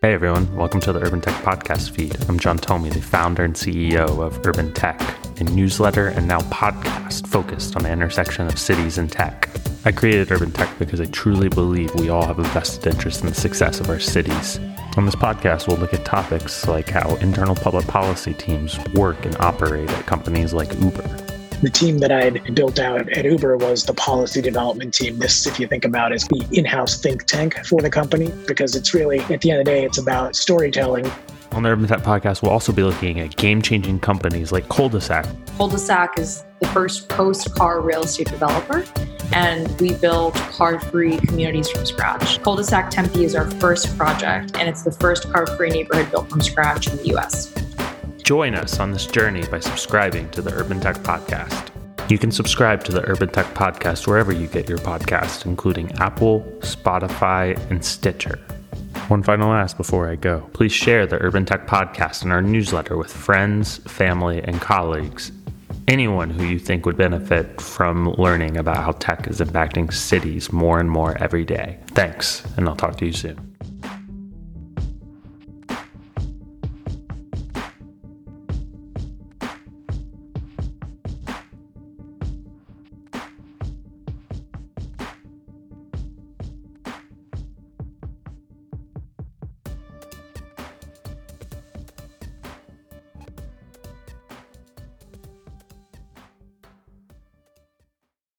Hey everyone, welcome to the Urban Tech Podcast feed. I'm John Tomey, the founder and CEO of Urban Tech, a newsletter and now podcast focused on the intersection of cities and tech. I created Urban Tech because I truly believe we all have a vested interest in the success of our cities. On this podcast, we'll look at topics like how internal public policy teams work and operate at companies like Uber the team that I had built out at Uber was the policy development team. This, if you think about, is the in-house think tank for the company because it's really, at the end of the day, it's about storytelling. On the Urban Tech podcast, we'll also be looking at game-changing companies like Culdesac. Culdesac is the first post-car real estate developer and we build car-free communities from scratch. Culdesac Tempe is our first project, and it's the first car-free neighborhood built from scratch in the U.S. Join us on this journey by subscribing to the Urban Tech Podcast. You can subscribe to the Urban Tech Podcast wherever you get your podcast, including Apple, Spotify, and Stitcher. One final ask before I go. Please share the Urban Tech Podcast and our newsletter with friends, family, and colleagues. Anyone who you think would benefit from learning about how tech is impacting cities more and more every day. Thanks, and I'll talk to you soon.